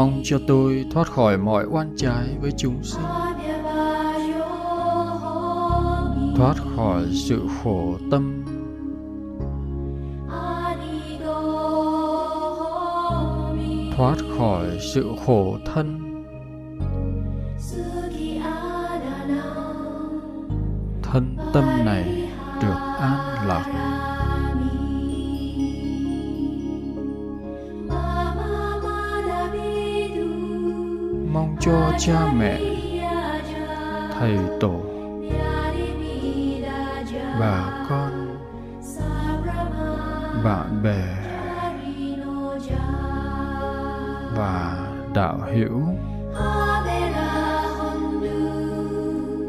mong cho tôi thoát khỏi mọi oan trái với chúng sinh. Thoát khỏi sự khổ tâm. Thoát khỏi sự khổ thân. Thân tâm này. Cho cha mẹ, thầy tổ bà con, bạn bè và đạo hữu.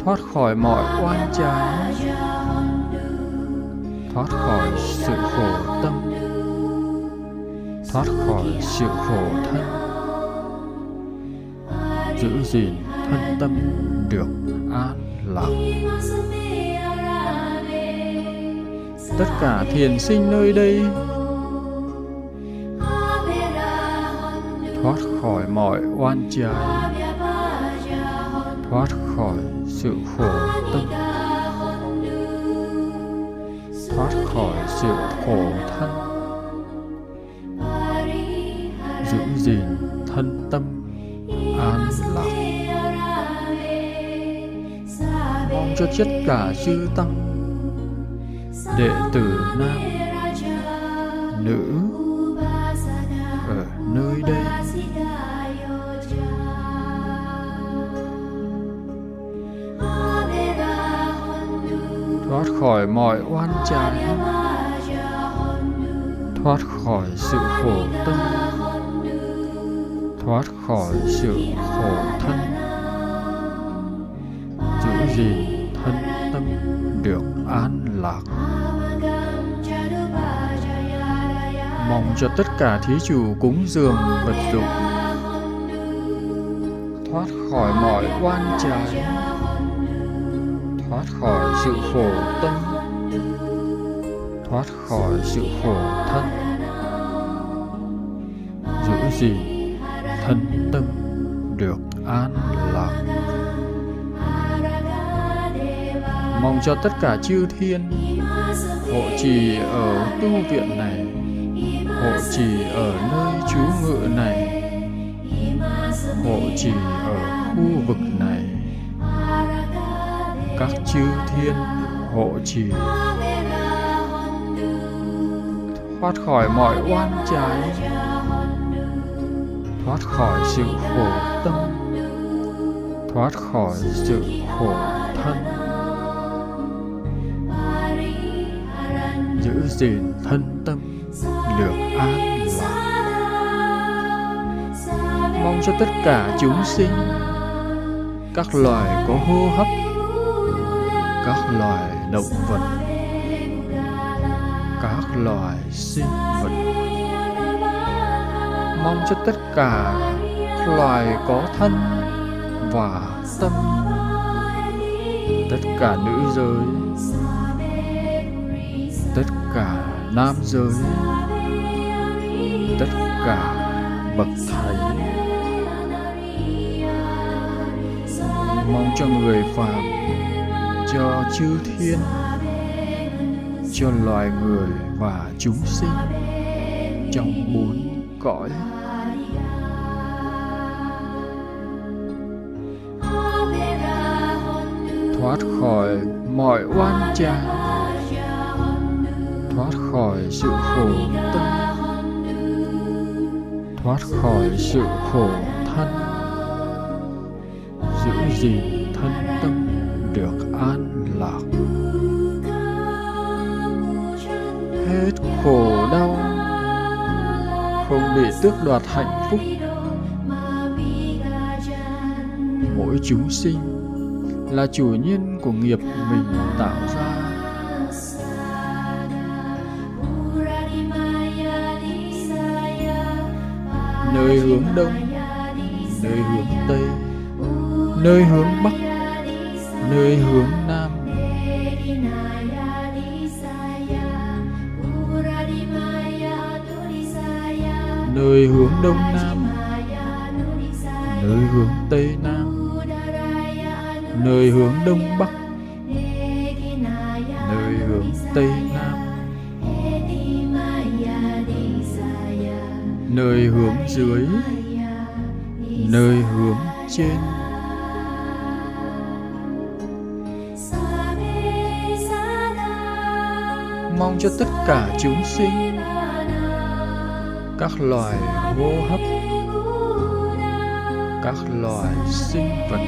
Thoát khỏi mọi oan trái, thoát khỏi sự khổ tâm, thoát khỏi sự khổ thân giữ gìn, thân tâm được an lạc tất cả thiền sinh nơi đây thoát khỏi mọi oan trái thoát khỏi sự khổ tâm, thoát khỏi sự khổ thân. Giữ gìn thân tâm an lạc mong cho tất cả chư tăng, đệ tử nam, nữ ở nơi đây. Thoát khỏi mọi oan trái thoát khỏi sự khổ tâm thoát khỏi sự khổ thân. Giữ gìn thân tâm được an lạc. Mong cho tất cả thí chủ cúng dường vật dụng. Thoát khỏi mọi oan trái. Thoát khỏi sự khổ tâm. Thoát khỏi sự khổ thân. Giữ gìn thân tâm được an lạc. Mong cho tất cả chư thiên, hộ trì ở tu viện này, hộ trì ở nơi trú ngự này, hộ trì ở khu vực này. Các chư thiên hộ trì. Thoát khỏi mọi oan trái thoát khỏi sự khổ tâm. Thoát khỏi sự khổ thân. Giữ gìn thân tâm, được an lạc. Mong cho tất cả chúng sinh, các loài có hô hấp, các loài động vật, các loài sinh vật mong cho tất cả loài có thân và tâm. Tất cả nữ giới, tất cả nam giới, tất cả bậc thầy. Mong cho người phàm, cho chư thiên, cho loài người và chúng sinh trong bốn cõi. Thoát khỏi mọi oan cha, thoát khỏi sự khổ tâm thoát khỏi sự khổ thân giữ gìn thân tâm được an lạc. Hết khổ đau không bị tước đoạt hạnh phúc. Mỗi chúng sinh là chủ nhân của nghiệp mình tạo ra. Nơi hướng đông, nơi hướng tây, nơi hướng bắc, nơi hướng nam. Nơi hướng đông nam, nơi hướng tây nam nơi hướng đông bắc, nơi hướng tây nam. Nơi hướng dưới, nơi hướng trên. Mong cho tất cả chúng sinh, các loài hô hấp, các loài sinh vật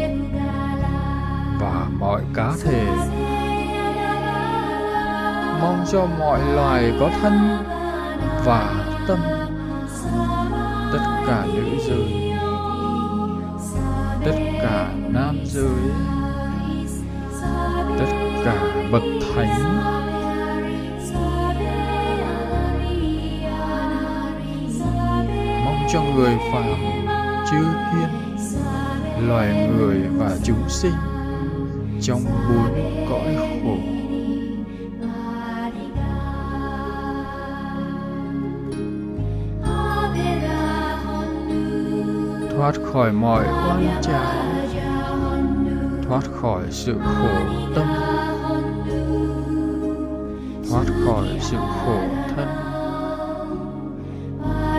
và mọi cá thể. Mong cho mọi loài có thân và tâm, tất cả nữ giới, tất cả nam giới, tất cả bậc thánh. Mong cho người phàm chư thiên, loài người và chúng sinh trong bốn cõi khổ. Thoát khỏi mọi oan trái thoát khỏi sự khổ tâm. Thoát khỏi sự khổ thân.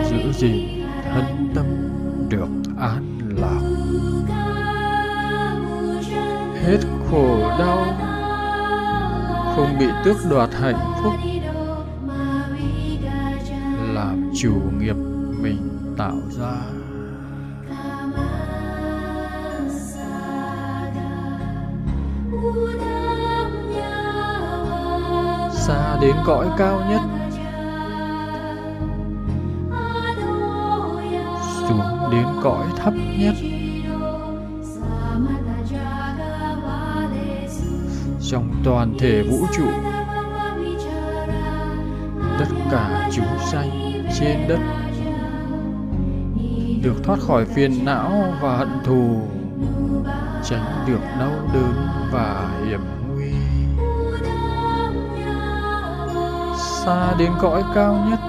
Giữ gìn thân tâm được an lạc. Hết khổ đau, không bị tước đoạt hạnh phúc, làm chủ nghiệp mình tạo ra. Xa đến cõi cao nhất, xuống đến cõi thấp nhất. Trong toàn thể vũ trụ. Tất cả chúng sanh trên đất được thoát khỏi phiền não và hận thù, tránh được đau đớn và hiểm nguy. Xa đến cõi cao nhất,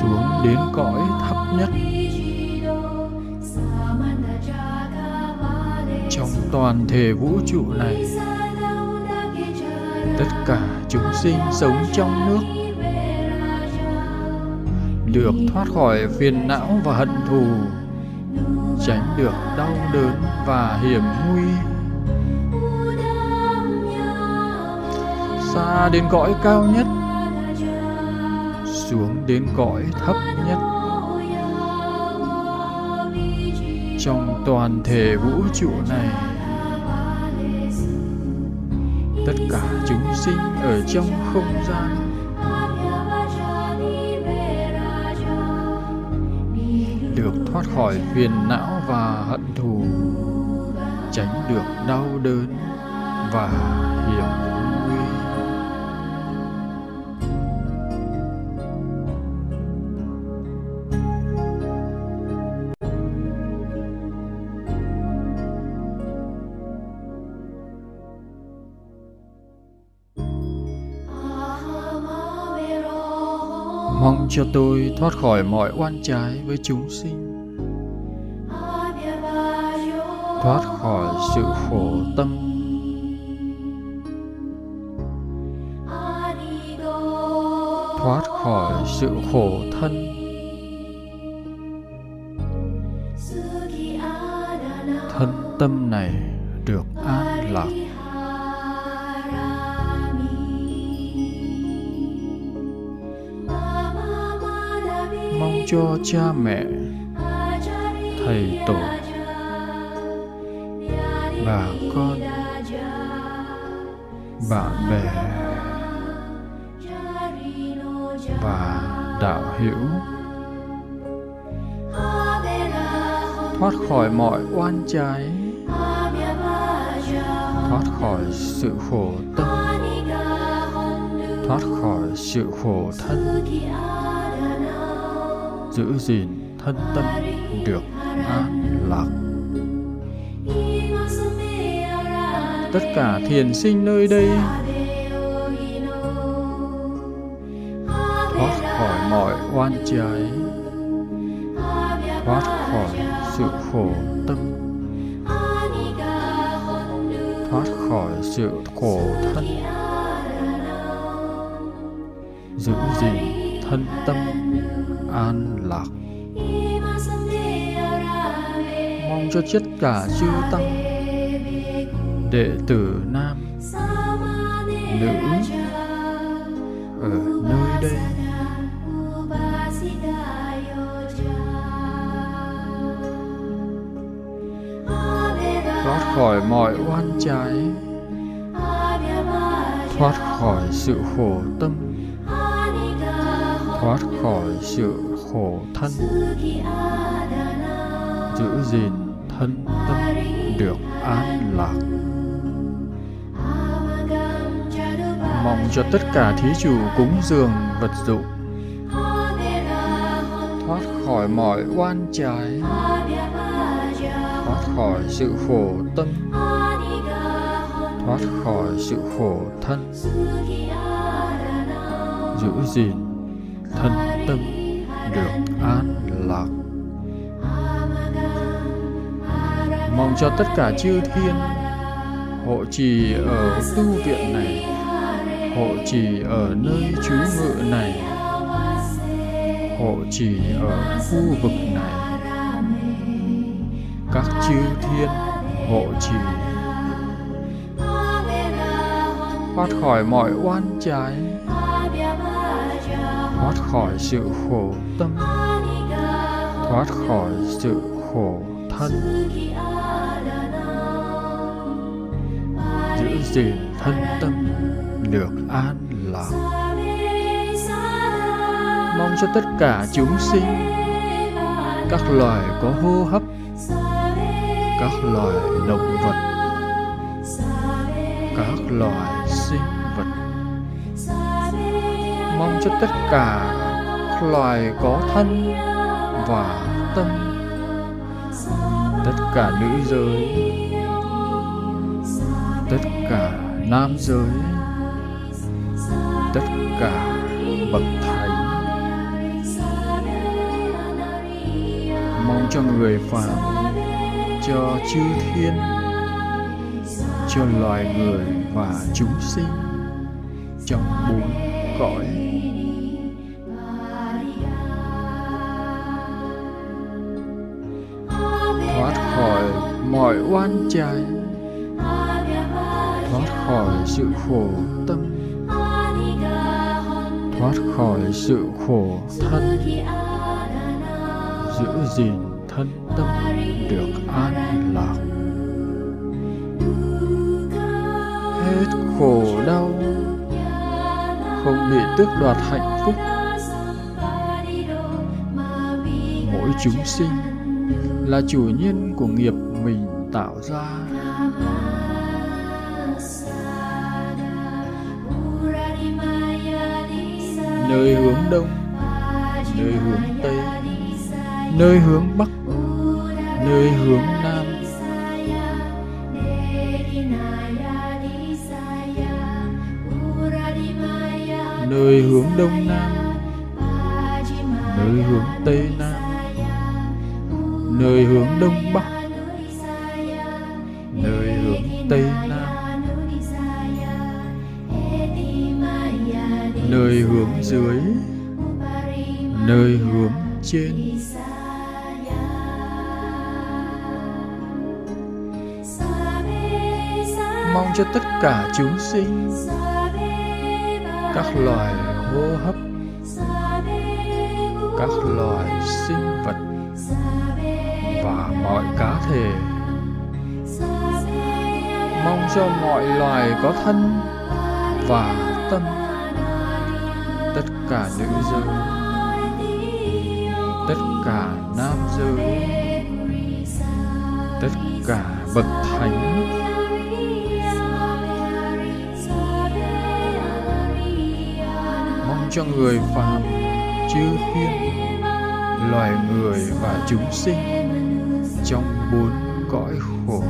xuống đến cõi thấp nhất. Toàn thể vũ trụ này. Tất cả chúng sinh sống trong nước được thoát khỏi phiền não và hận thù, tránh được đau đớn và hiểm nguy. Xa đến cõi cao nhất, xuống đến cõi thấp nhất. Trong toàn thể vũ trụ này tất cả chúng sinh ở trong không gian. Được thoát khỏi phiền não và hận thù. Tránh được đau đớn và hiểm cho tôi thoát khỏi mọi oan trái với chúng sinh. Thoát khỏi sự khổ tâm. Thoát khỏi sự khổ thân. Thân tâm này được an cho cha mẹ, thầy tổ bà con, bạn bè và đạo hữu. Thoát khỏi mọi oan trái, thoát khỏi sự khổ tâm, thoát khỏi sự khổ thân giữ gìn thân tâm được an lạc. Tất cả thiền sinh nơi đây, thoát khỏi mọi oan trái, thoát khỏi sự khổ tâm, thoát khỏi sự khổ thân. Giữ gìn thân tâm an lạc. Mong cho tất cả chư tăng, đệ tử nam, nữ ở nơi đây. Thoát khỏi mọi oan trái, thoát khỏi sự khổ tâm, thoát khỏi sự khổ thân. Giữ gìn thân tâm được an lạc. Mong cho tất cả thí chủ cúng dường vật dụng. Thoát khỏi mọi oan trái. Thoát khỏi sự khổ tâm. Thoát khỏi sự khổ thân. Giữ gìn thân tâm được an lạc. Mong cho tất cả chư thiên, hộ trì ở tu viện này, hộ trì ở nơi trú ngự này, hộ trì ở khu vực này. Các chư thiên hộ trì. Thoát khỏi mọi oan trái thoát khỏi sự khổ tâm, thoát khỏi sự khổ thân. Giữ gìn thân tâm được an lạc mong cho tất cả chúng sinh, các loài có hô hấp, các loài động vật, các loài mong cho tất cả loài có thân và tâm. Tất cả nữ giới, tất cả nam giới, tất cả bậc thánh mong cho người phàm, cho chư thiên, cho loài người và chúng sinh trong bốn cõi. Quan trải. Thoát khỏi sự khổ tâm. Thoát khỏi sự khổ thân. Giữ gìn thân tâm được an lạc. Hết khổ đau. Không bị tước đoạt hạnh phúc. Mỗi chúng sinh là chủ nhân của nghiệp mình tạo ra. Nơi hướng đông, nơi hướng tây, nơi hướng bắc, nơi hướng nam. Nơi hướng đông nam, nơi hướng tây nam. Nơi hướng đông bắc tây nam. Nơi hướng dưới nơi hướng trên. Mong cho tất cả chúng sinh các loài hô hấp các loài sinh vật và mọi cá thể mong cho mọi loài có thân và tâm. Tất cả nữ giới, tất cả nam giới, tất cả bậc thánh. Mong cho người phàm chư thiên, loài người và chúng sinh trong bốn cõi khổ.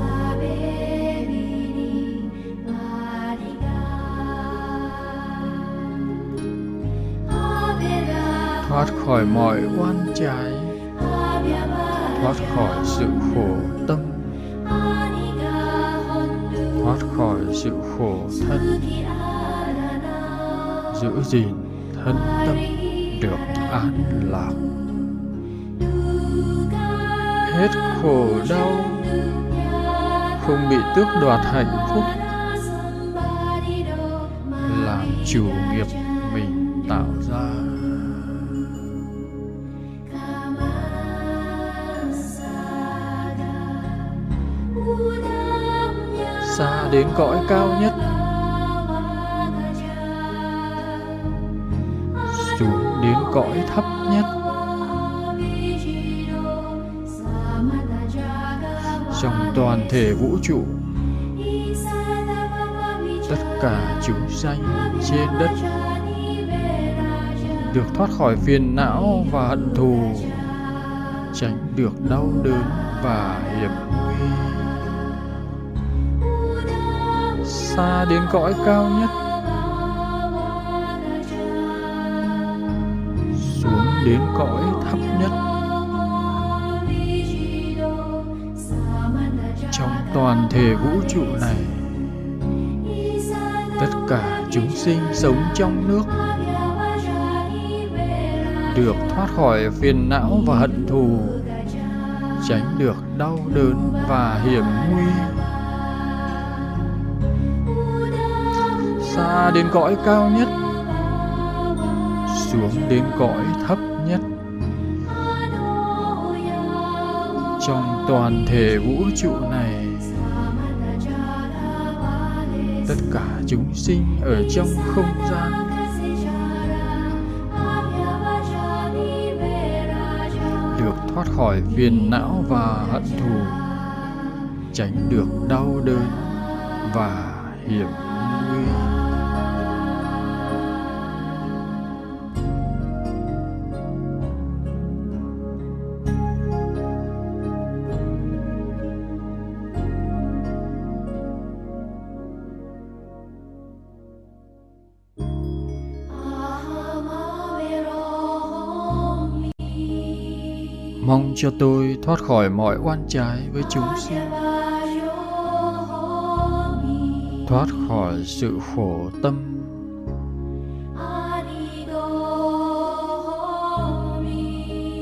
Thoát khỏi mọi oan trái, thoát khỏi sự khổ tâm, thoát khỏi sự khổ thân, giữ gìn thân tâm được an lạc. Hết khổ đau, không bị tước đoạt hạnh phúc, làm chủ nghiệp mình tạo ra. Xa đến cõi cao nhất. Xuống đến cõi thấp nhất. Trong toàn thể vũ trụ, tất cả chúng sanh trên đất được thoát khỏi phiền não và hận thù, tránh được đau đớn và hiểm xa đến cõi cao nhất. Xuống đến cõi thấp nhất. Trong toàn thể vũ trụ này, tất cả chúng sinh sống trong nước được thoát khỏi phiền não và hận thù, tránh được đau đớn và hiểm nguy. Xa đến cõi cao nhất, xuống đến cõi thấp nhất. Trong toàn thể vũ trụ này, tất cả chúng sinh ở trong không gian, được thoát khỏi phiền não và hận thù, tránh được đau đớn và hiểm mong cho tôi thoát khỏi mọi oan trái với chúng sinh thoát khỏi sự khổ tâm.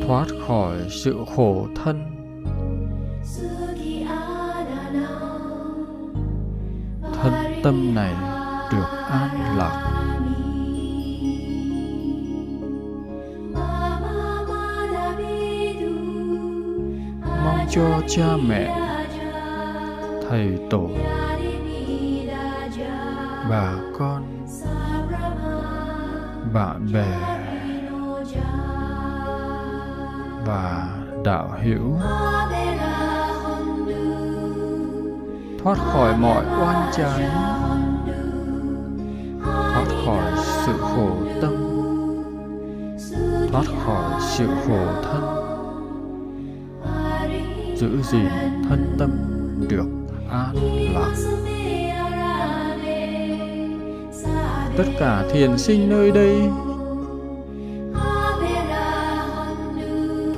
Thoát khỏi sự khổ thân. Thân tâm này được an lạc. Cho cha mẹ, thầy tổ bà con, bạn bè và đạo hữu. Thoát khỏi mọi oan trái, thoát khỏi sự khổ tâm, thoát khỏi sự khổ thân giữ gìn thân tâm được an lạc. Tất cả thiền sinh nơi đây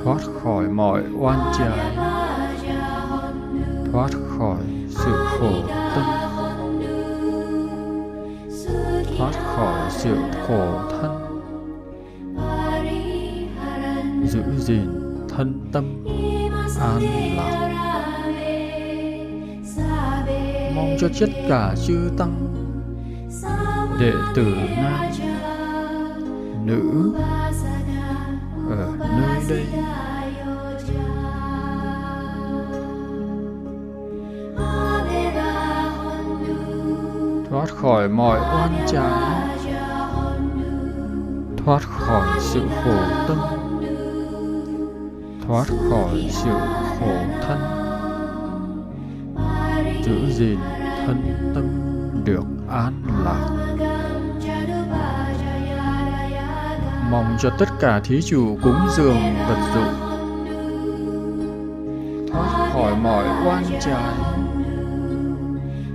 thoát khỏi mọi oan trái, thoát khỏi sự khổ tâm, thoát khỏi sự khổ thân. Giữ gìn thân tâm an lạc mong cho tất cả chư tăng đệ tử nam nữ ở nơi đây. Thoát khỏi mọi oan trái thoát khỏi sự khổ tâm thoát khỏi sự khổ thân. Giữ gìn thân tâm được an lạc. Mong cho tất cả thí chủ cúng dường vật dụng thoát khỏi mọi quan trái,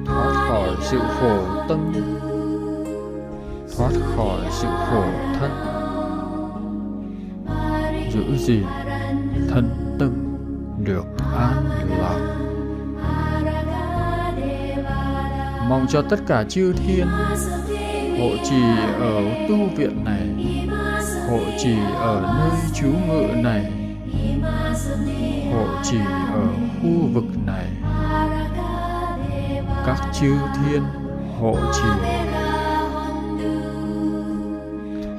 thoát khỏi sự khổ tâm, thoát khỏi sự khổ thân. Giữ gìn thân tâm được an lạc. Mong cho tất cả chư thiên hộ trì ở tu viện này, hộ trì ở nơi trú ngự này, hộ trì ở khu vực này. Các chư thiên hộ trì.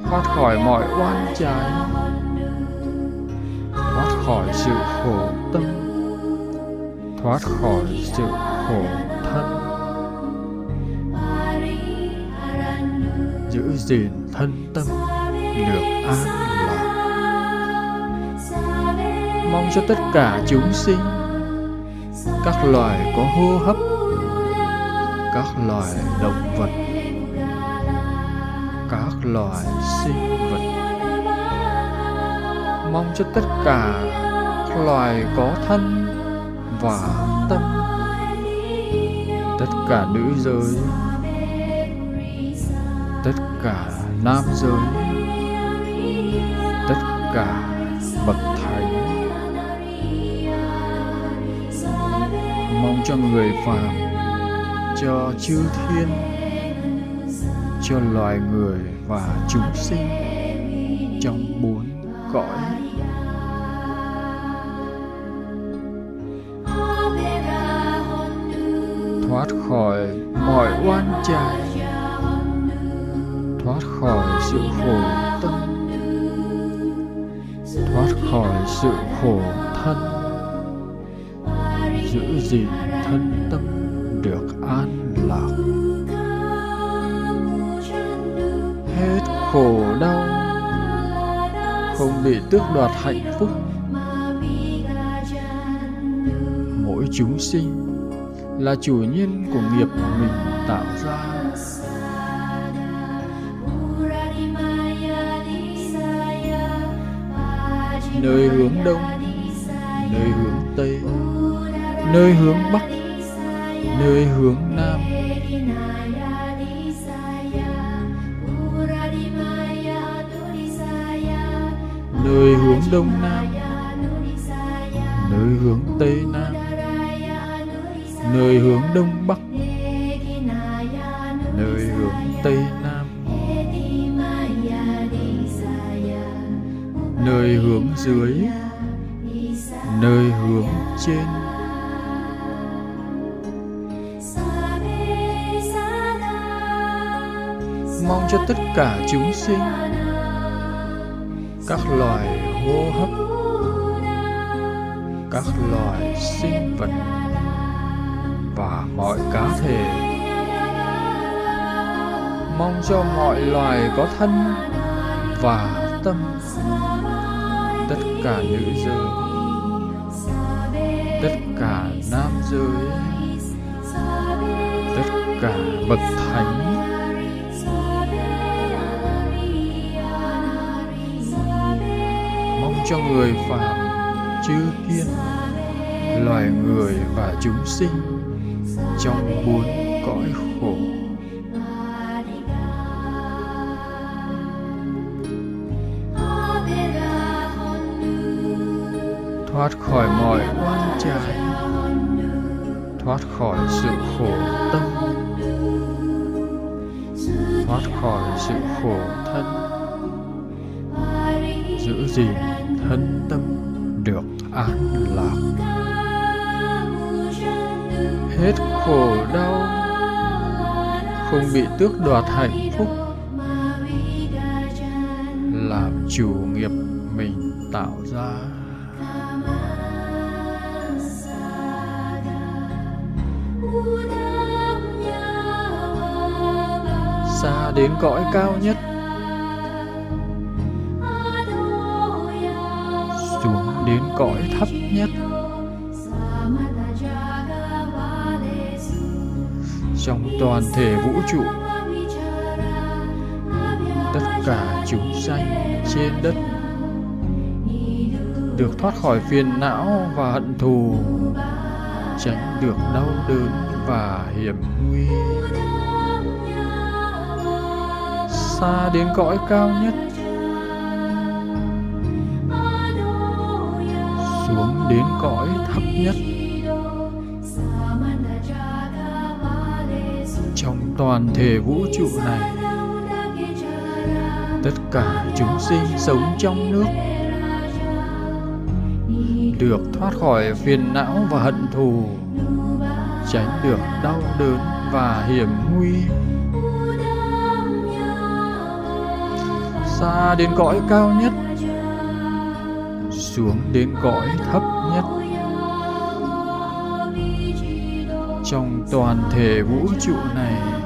Thoát khỏi mọi oan trái khỏi sự khổ tâm, thoát khỏi sự khổ thân. Giữ gìn thân tâm, được an lạc. Mong cho tất cả chúng sinh, các loài có hô hấp, các loài động vật, các loài sinh mong cho tất cả loài có thân và tâm. Tất cả nữ giới, tất cả nam giới, tất cả bậc thánh mong cho người phàm, cho chư thiên, cho loài người và chúng sinh trong bốn cõi. Thoát khỏi mọi oan trái thoát khỏi sự khổ tâm, thoát khỏi sự khổ thân, giữ gìn thân tâm được an lạc. Hết khổ đau, không bị tước đoạt hạnh phúc. Mỗi chúng sinh là chủ nhân của nghiệp mình tạo ra. Nơi hướng đông, nơi hướng tây, nơi hướng bắc, nơi hướng nam. Nơi hướng đông nam, nơi hướng tây nam nơi hướng đông bắc. Nơi hướng tây nam. Nơi hướng dưới. Nơi hướng trên. Mong cho tất cả chúng sinh, các loài hô hấp, các loài sinh vật và mọi cá thể. Mong cho mọi loài có thân và tâm tất cả nữ giới, tất cả nam giới, tất cả bậc thánh. Mong cho người phàm chư thiên, loài người và chúng sinh trong bốn cõi khổ. Thoát khỏi mọi oan trái. Thoát khỏi sự khổ tâm. Thoát khỏi sự khổ thân. Giữ gìn thân tâm được an lạc hết khổ đau, không bị tước đoạt hạnh phúc, làm chủ nghiệp mình tạo ra. Xa đến cõi cao nhất, xuống đến cõi thấp nhất. Trong toàn thể vũ trụ. Tất cả chúng sanh trên đất được thoát khỏi phiền não và hận thù, tránh được đau đớn và hiểm nguy. Xa đến cõi cao nhất, xuống đến cõi thấp nhất. Toàn thể vũ trụ này. Tất cả chúng sinh sống trong nước được thoát khỏi phiền não và hận thù, tránh được đau đớn và hiểm nguy. Xa đến cõi cao nhất, xuống đến cõi thấp nhất. Trong toàn thể vũ trụ này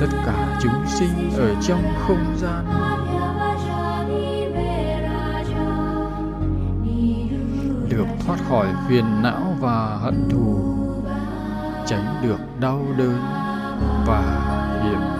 tất cả chúng sinh ở trong không gian. Được thoát khỏi phiền não và hận thù, tránh được đau đớn và hiểm